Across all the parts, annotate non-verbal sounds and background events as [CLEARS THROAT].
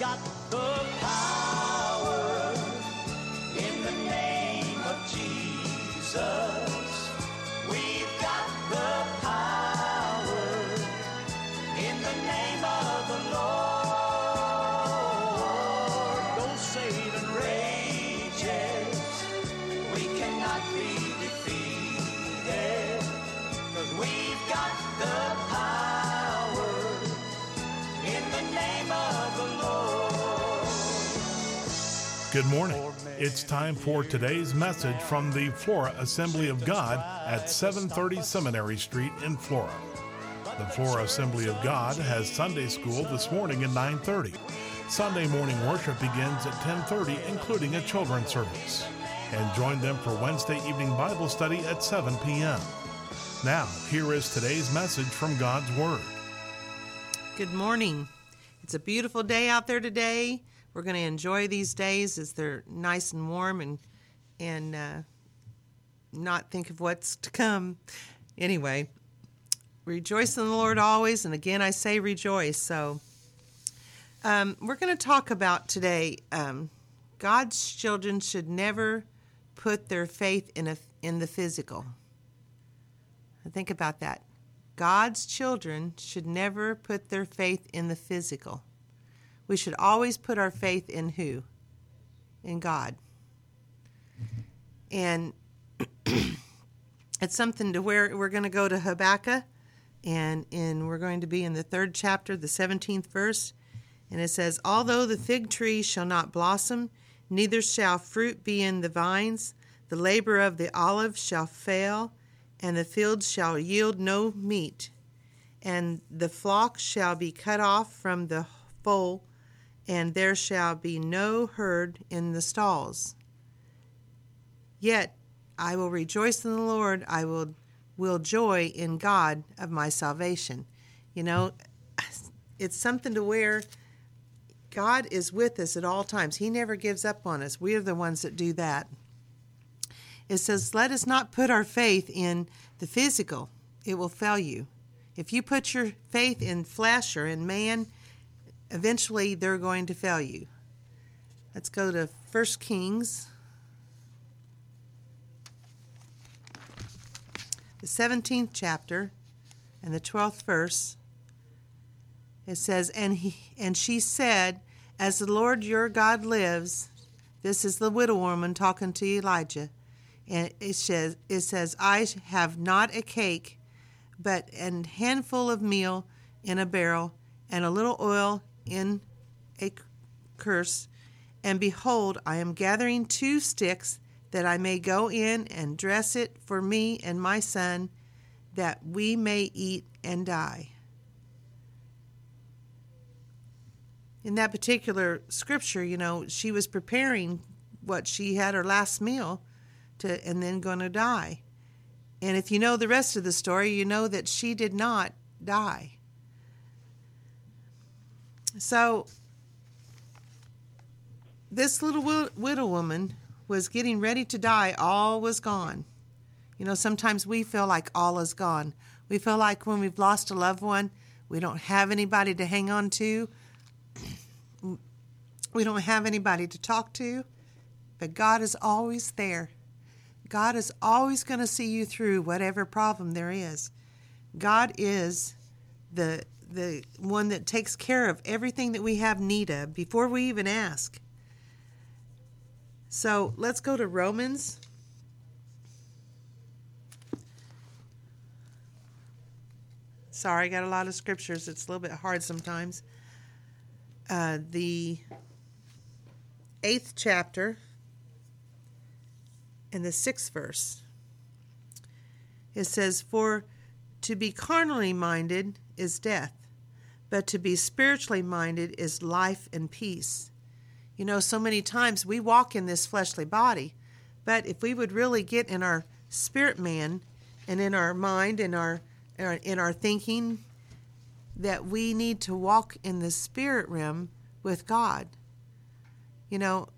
got the Good morning. It's time for today's message from the Flora Assembly of God at 730 Seminary Street in Flora. The Flora Assembly of God has Sunday school this morning at 9:30. Sunday morning worship begins at 10:30 including a children's service. And join them for Wednesday evening Bible study at 7 p.m. Now, here is today's message from God's Word. Good morning. It's a beautiful day out there today. We're going to enjoy these days as they're nice and warm and and uh, not think of what's to come. Anyway, rejoice in the Lord always, and again I say rejoice. So um, we're going to talk about today. Um, God's children should never put their faith in a in the physical. Think about that. God's children should never put their faith in the physical. We should always put our faith in who? In God. And [CLEARS THROAT] it's something to where we're going to go to Habakkuk and and we're going to be in the 3rd chapter, the 17th verse, and it says, "Although the fig tree shall not blossom, neither shall fruit be in the vines, the labor of the olive shall fail, and the fields shall yield no meat, and the flock shall be cut off from the fold, and there shall be no herd in the stalls. Yet I will rejoice in the Lord, I will will joy in God of my salvation. You know, [SIGHS] it's something to where God is with us at all times. He never gives up on us. We are the ones that do that. It says, Let us not put our faith in the physical, it will fail you. If you put your faith in flesh or in man, eventually they're going to fail you. Let's go to 1 Kings, the 17th chapter, and the 12th verse. It says, and, he, and she said, As the Lord your God lives, this is the widow woman talking to Elijah. And it says, it says, I have not a cake, but an handful of meal in a barrel, and a little oil in a cruse. And behold, I am gathering two sticks, that I may go in and dress it for me and my son, that we may eat and die. In that particular scripture, you know, she was preparing what she had her last meal to and then going to die. And if you know the rest of the story, you know that she did not die. So this little wi- widow woman was getting ready to die. All was gone. You know, sometimes we feel like all is gone. We feel like when we've lost a loved one, we don't have anybody to hang on to. We don't have anybody to talk to. But God is always there. God is always going to see you through whatever problem there is. God is the the one that takes care of everything that we have need of before we even ask. So let's go to Romans. Sorry, I got a lot of scriptures. It's a little bit hard sometimes. Uh, the eighth chapter and the sixth verse. It says, For to be carnally minded is death, but to be spiritually minded is life and peace. You know, so many times we walk in this fleshly body, but if we would really get in our spirit man and in our mind and our in our thinking that we need to walk in the spirit realm with God. You know,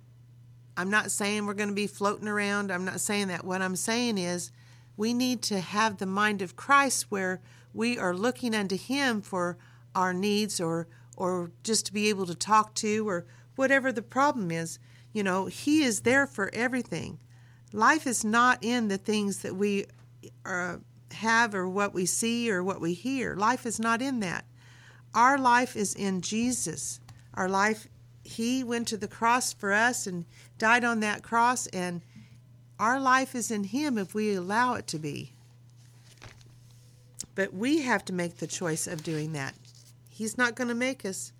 I'm not saying we're going to be floating around. I'm not saying that. What I'm saying is we need to have the mind of Christ where we are looking unto him for our needs or or just to be able to talk to or whatever the problem is. You know, He is there for everything. Life is not in the things that we uh, have or what we see or what we hear. Life is not in that. Our life is in Jesus. Our life, He went to the cross for us and died on that cross, and our life is in Him if we allow it to be. But we have to make the choice of doing that. He's not going to make us.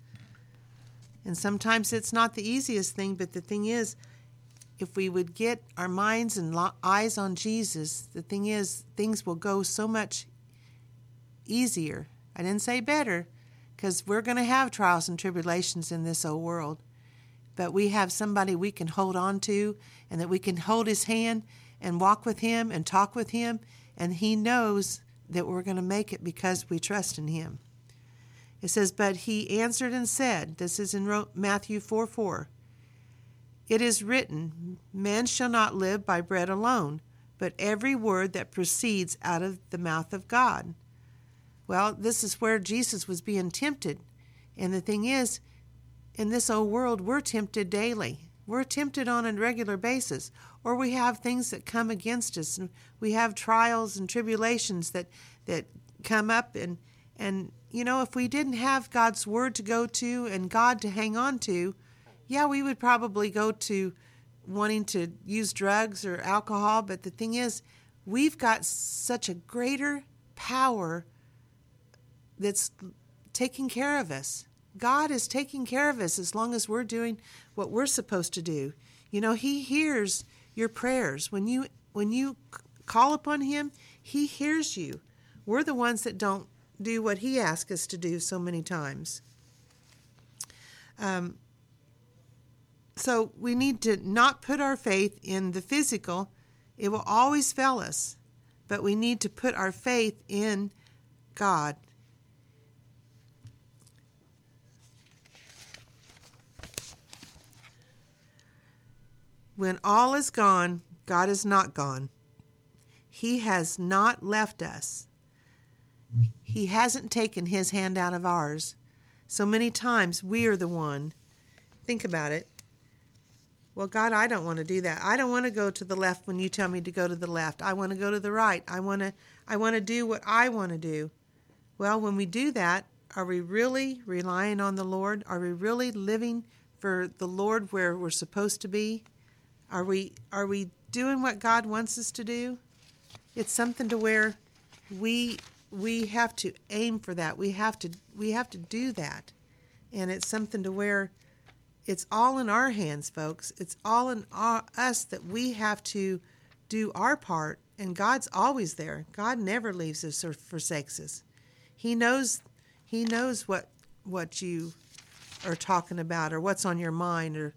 And sometimes it's not the easiest thing, but the thing is, if we would get our minds and eyes on Jesus, the thing is, things will go so much easier. I didn't say better, because we're going to have trials and tribulations in this old world. But we have somebody we can hold on to, and that we can hold his hand and walk with him and talk with him, and he knows that we're going to make it because we trust in him. It says, But he answered and said, This is in Matthew 4 4. It is written, Man shall not live by bread alone, but every word that proceeds out of the mouth of God. Well, this is where Jesus was being tempted. And the thing is, in this old world, we're tempted daily. We're tempted on a regular basis, or we have things that come against us, and we have trials and tribulations that that come up, and and you know, if we didn't have God's word to go to and God to hang on to, yeah, we would probably go to wanting to use drugs or alcohol. But the thing is, we've got such a greater power that's taking care of us. God is taking care of us as long as we're doing what we're supposed to do. You know, He hears your prayers. When you when you call upon Him, He hears you. We're the ones that don't do what He asks us to do so many times. Um, so we need to not put our faith in the physical. It will always fail us. But we need to put our faith in God. When all is gone, God is not gone. He has not left us. He hasn't taken his hand out of ours. So many times we are the one. Think about it. Well, God, I don't want to do that. I don't want to go to the left when you tell me to go to the left. I want to go to the right. I want to I want to do what I want to do. Well, when we do that, are we really relying on the Lord? Are we really living for the Lord where we're supposed to be? Are we are we doing what God wants us to do? It's something to where we we have to aim for that. We have to we have to do that. And it's something to where it's all in our hands, folks. It's all in our, us that we have to do our part, and God's always there. God never leaves us or forsakes us. He knows he knows what what you are talking about or what's on your mind or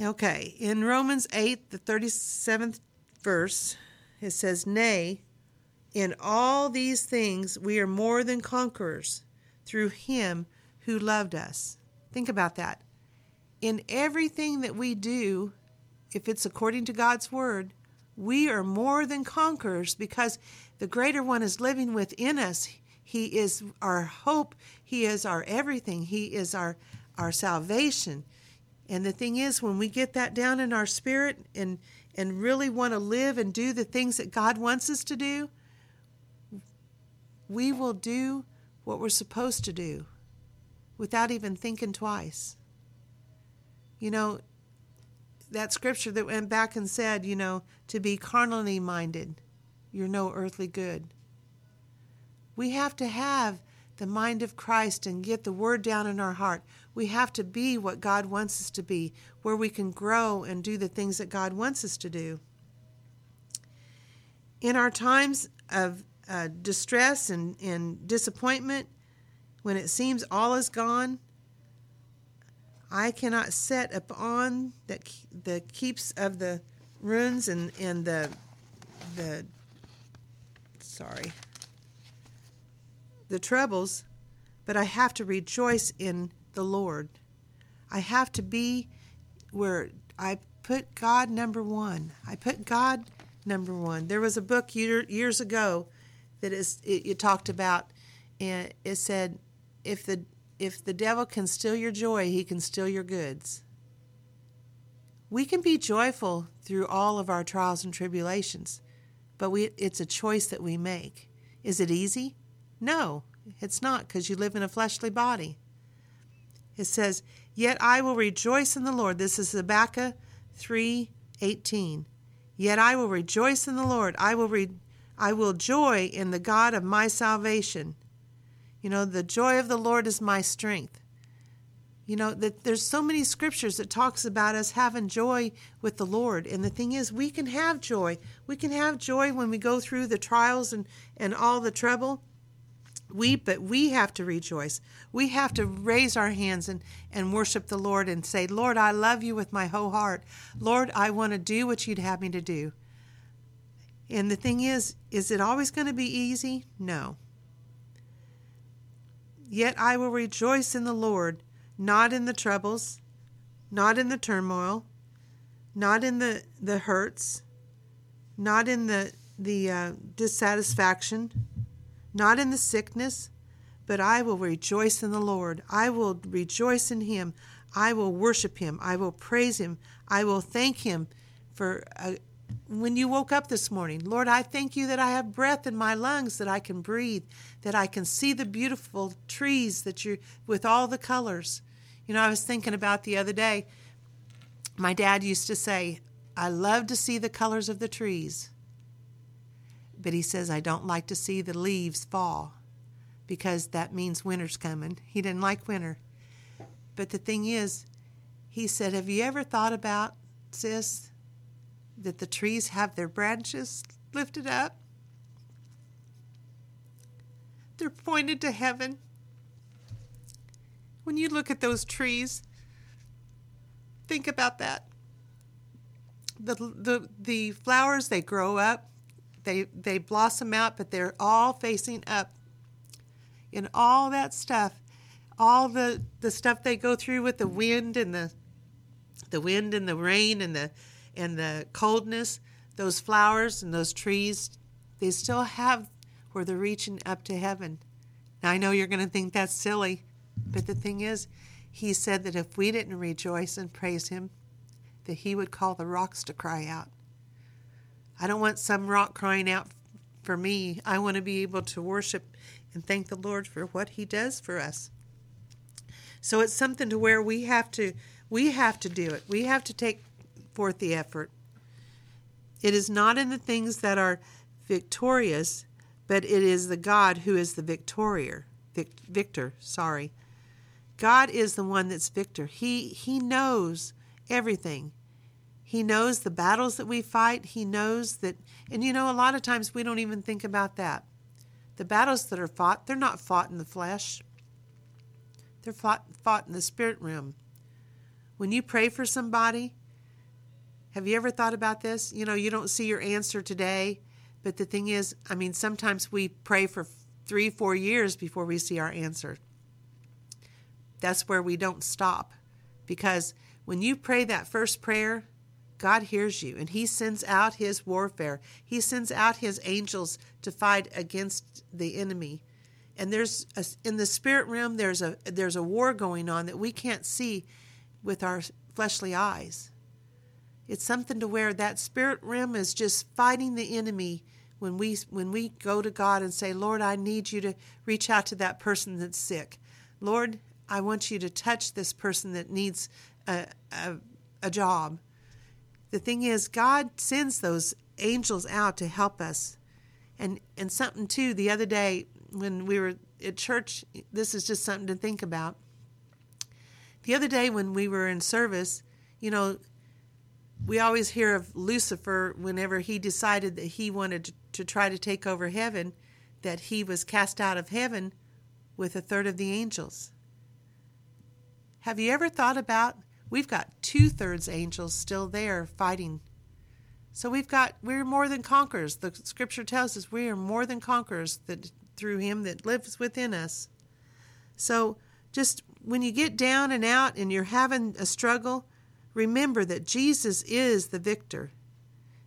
okay in romans 8 the 37th verse it says nay in all these things we are more than conquerors through him who loved us think about that in everything that we do, if it's according to God's word, we are more than conquerors because the greater one is living within us. He is our hope. He is our everything. He is our, our salvation. And the thing is, when we get that down in our spirit and, and really want to live and do the things that God wants us to do, we will do what we're supposed to do without even thinking twice. You know, that scripture that went back and said, you know, to be carnally minded, you're no earthly good. We have to have the mind of Christ and get the word down in our heart. We have to be what God wants us to be, where we can grow and do the things that God wants us to do. In our times of uh, distress and, and disappointment, when it seems all is gone, I cannot set upon the, the keeps of the runes and, and the the sorry the troubles, but I have to rejoice in the Lord. I have to be where I put God number one. I put God number one. There was a book year, years ago that is it, it talked about, and it said if the if the devil can steal your joy, he can steal your goods. We can be joyful through all of our trials and tribulations, but we, it's a choice that we make. Is it easy? No, it's not because you live in a fleshly body. It says, Yet I will rejoice in the Lord. This is Habakkuk 3 18. Yet I will rejoice in the Lord. I will, re- I will joy in the God of my salvation. You know, the joy of the Lord is my strength. You know, that there's so many scriptures that talks about us having joy with the Lord. And the thing is, we can have joy. We can have joy when we go through the trials and, and all the trouble. We but we have to rejoice. We have to raise our hands and, and worship the Lord and say, Lord, I love you with my whole heart. Lord, I want to do what you'd have me to do. And the thing is, is it always going to be easy? No. Yet I will rejoice in the Lord, not in the troubles, not in the turmoil, not in the, the hurts, not in the, the uh, dissatisfaction, not in the sickness, but I will rejoice in the Lord. I will rejoice in Him. I will worship Him. I will praise Him. I will thank Him for uh, when you woke up this morning. Lord, I thank you that I have breath in my lungs, that I can breathe, that I can see the beautiful trees that you with all the colors. You know, I was thinking about the other day. My dad used to say, I love to see the colors of the trees. But he says, I don't like to see the leaves fall because that means winter's coming. He didn't like winter. But the thing is, he said, Have you ever thought about, sis, that the trees have their branches lifted up? They're pointed to heaven. When you look at those trees, think about that. The, the, the flowers, they grow up, they, they blossom out, but they're all facing up. And all that stuff, all the, the stuff they go through with the wind and the the wind and the rain and the and the coldness, those flowers and those trees, they still have where they're reaching up to heaven. Now I know you're going to think that's silly, but the thing is, he said that if we didn't rejoice and praise him, that he would call the rocks to cry out. I don't want some rock crying out for me. I want to be able to worship and thank the Lord for what he does for us. So it's something to where we have to we have to do it. We have to take forth the effort. It is not in the things that are victorious, but it is the God who is the victorier. Victor, sorry. God is the one that's victor. He he knows everything. He knows the battles that we fight. He knows that, and you know, a lot of times we don't even think about that. The battles that are fought, they're not fought in the flesh, they're fought, fought in the spirit realm. When you pray for somebody, have you ever thought about this? You know, you don't see your answer today, but the thing is, I mean, sometimes we pray for three, four years before we see our answer. That's where we don't stop. Because when you pray that first prayer, God hears you and he sends out his warfare. He sends out his angels to fight against the enemy. And there's a, in the spirit realm there's a there's a war going on that we can't see with our fleshly eyes. It's something to where that spirit realm is just fighting the enemy when we when we go to God and say, "Lord, I need you to reach out to that person that's sick. Lord, I want you to touch this person that needs a, a, a job." The thing is, God sends those angels out to help us. And and something too, the other day when we were at church, this is just something to think about. The other day when we were in service, you know, we always hear of Lucifer whenever he decided that he wanted to, to try to take over heaven, that he was cast out of heaven with a third of the angels. Have you ever thought about we've got two thirds angels still there fighting. So we've got we're more than conquerors. The scripture tells us we are more than conquerors that through him that lives within us. So just when you get down and out and you're having a struggle, remember that Jesus is the victor.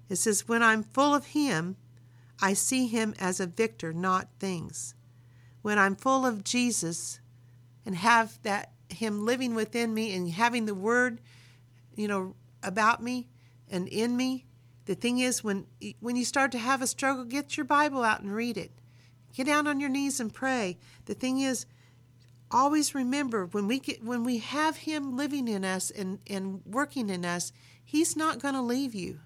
It says, When I'm full of him, I see him as a victor, not things. When I'm full of Jesus, and have that him living within me and having the word, you know, about me and in me. The thing is when when you start to have a struggle, get your Bible out and read it. Get down on your knees and pray. The thing is always remember when we get when we have him living in us and, and working in us, he's not going to leave you.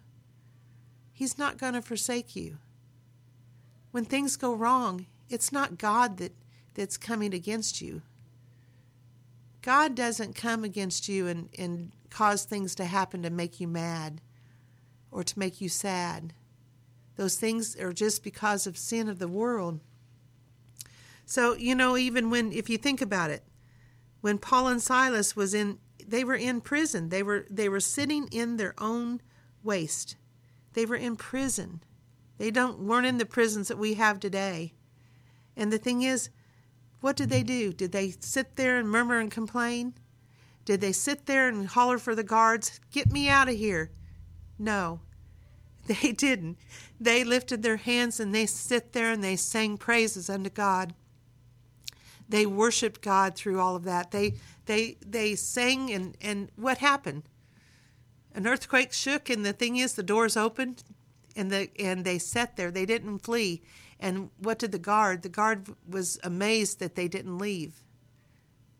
He's not going to forsake you. When things go wrong, it's not God that, that's coming against you. God doesn't come against you and, and cause things to happen to make you mad or to make you sad. Those things are just because of sin of the world. So, you know, even when if you think about it, when Paul and Silas was in they were in prison. They were they were sitting in their own waste. They were in prison. They don't weren't in the prisons that we have today. And the thing is, what did they do? Did they sit there and murmur and complain? Did they sit there and holler for the guards, "Get me out of here"? No. [LAUGHS] They didn't. They lifted their hands and they sit there and they sang praises unto God. They worshiped God through all of that. They they they sang and and what happened? An earthquake shook and the thing is the doors opened and the and they sat there. They didn't flee. And what did the guard? The guard was amazed that they didn't leave.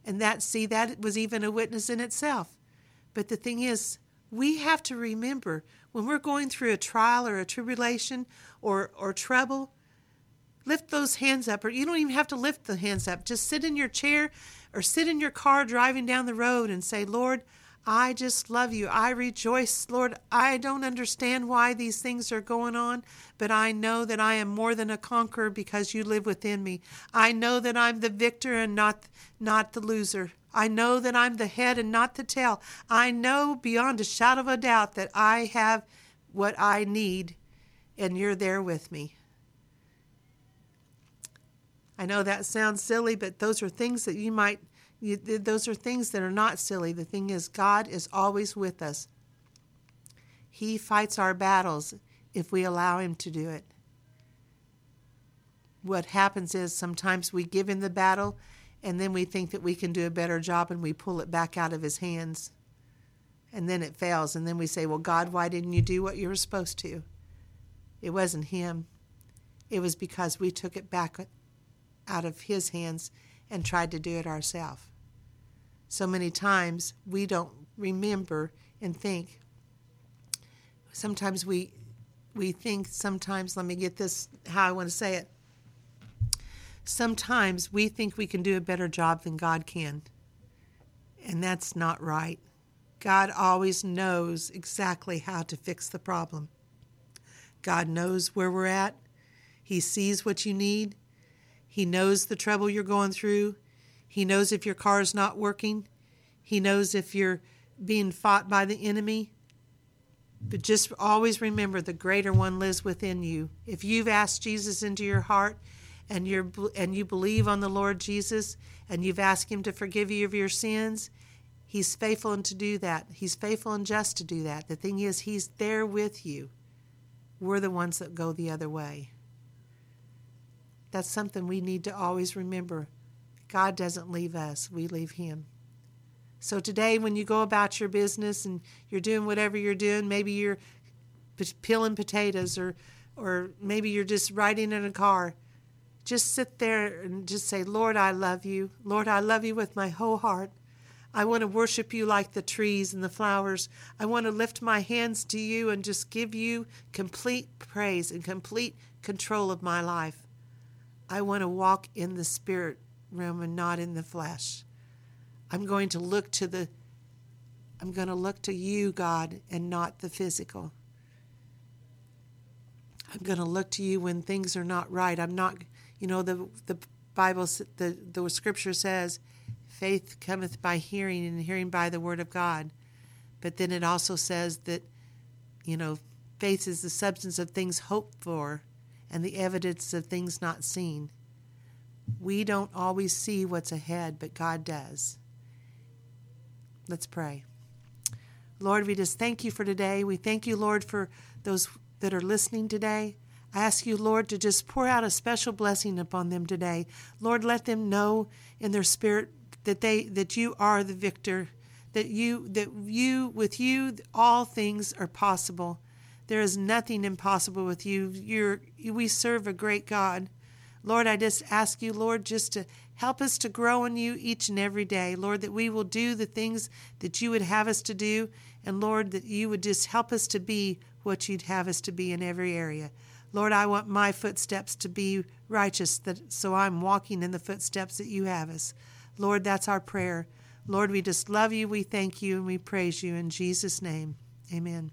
And that see that was even a witness in itself. But the thing is, we have to remember when we're going through a trial or a tribulation or or trouble, lift those hands up or you don't even have to lift the hands up. Just sit in your chair or sit in your car driving down the road and say, "Lord, I just love you. I rejoice, Lord. I don't understand why these things are going on, but I know that I am more than a conqueror because you live within me. I know that I'm the victor and not not the loser. I know that I'm the head and not the tail. I know beyond a shadow of a doubt that I have what I need and you're there with me. I know that sounds silly, but those are things that you might those are things that are not silly. The thing is, God is always with us. He fights our battles if we allow Him to do it. What happens is sometimes we give Him the battle and then we think that we can do a better job and we pull it back out of His hands. And then it fails. And then we say, Well, God, why didn't you do what you were supposed to? It wasn't Him, it was because we took it back out of His hands and tried to do it ourselves so many times we don't remember and think. Sometimes we we think sometimes let me get this how I want to say it. Sometimes we think we can do a better job than God can. And that's not right. God always knows exactly how to fix the problem. God knows where we're at. He sees what you need. He knows the trouble you're going through. He knows if your car is not working. He knows if you're being fought by the enemy. But just always remember the greater one lives within you. If you've asked Jesus into your heart and you're and you believe on the Lord Jesus and you've asked him to forgive you of your sins, he's faithful and to do that. He's faithful and just to do that. The thing is he's there with you. We're the ones that go the other way. That's something we need to always remember. God doesn't leave us, we leave Him. So today, when you go about your business and you're doing whatever you're doing, maybe you're peeling potatoes or, or maybe you're just riding in a car, just sit there and just say, Lord, I love you. Lord, I love you with my whole heart. I want to worship you like the trees and the flowers. I want to lift my hands to you and just give you complete praise and complete control of my life. I want to walk in the spirit realm and not in the flesh. I'm going to look to the I'm going to look to you, God, and not the physical. I'm going to look to you when things are not right. I'm not, you know, the the Bible, the the Scripture says, faith cometh by hearing, and hearing by the word of God. But then it also says that, you know, faith is the substance of things hoped for, and the evidence of things not seen. We don't always see what's ahead, but God does. Let's pray. Lord, we just thank you for today. We thank you, Lord, for those that are listening today. I ask you, Lord, to just pour out a special blessing upon them today. Lord, let them know in their spirit that they that you are the victor, that you that you with you all things are possible. There is nothing impossible with you. You're we serve a great God. Lord, I just ask you, Lord, just to help us to grow in you each and every day. Lord, that we will do the things that you would have us to do. And Lord, that you would just help us to be what you'd have us to be in every area. Lord, I want my footsteps to be righteous, that so I'm walking in the footsteps that you have us. Lord, that's our prayer. Lord, we just love you, we thank you, and we praise you in Jesus' name. Amen.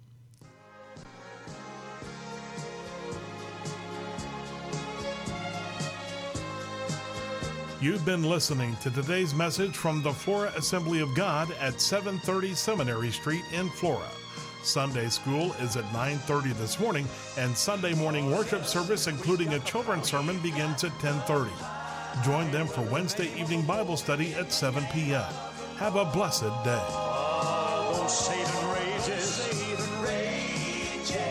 You've been listening to today's message from the Flora Assembly of God at 730 Seminary Street in Flora. Sunday school is at 9:30 this morning and Sunday morning worship service including a children's sermon begins at 10:30. Join them for Wednesday evening Bible study at 7 p.m. Have a blessed day. Although Satan rages,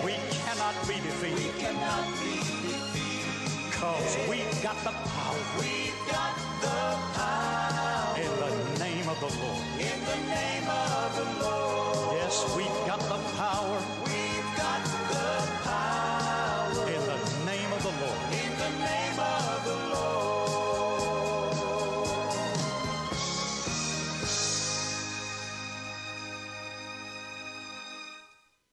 we cannot be defeated. Cause we've got the power. We've got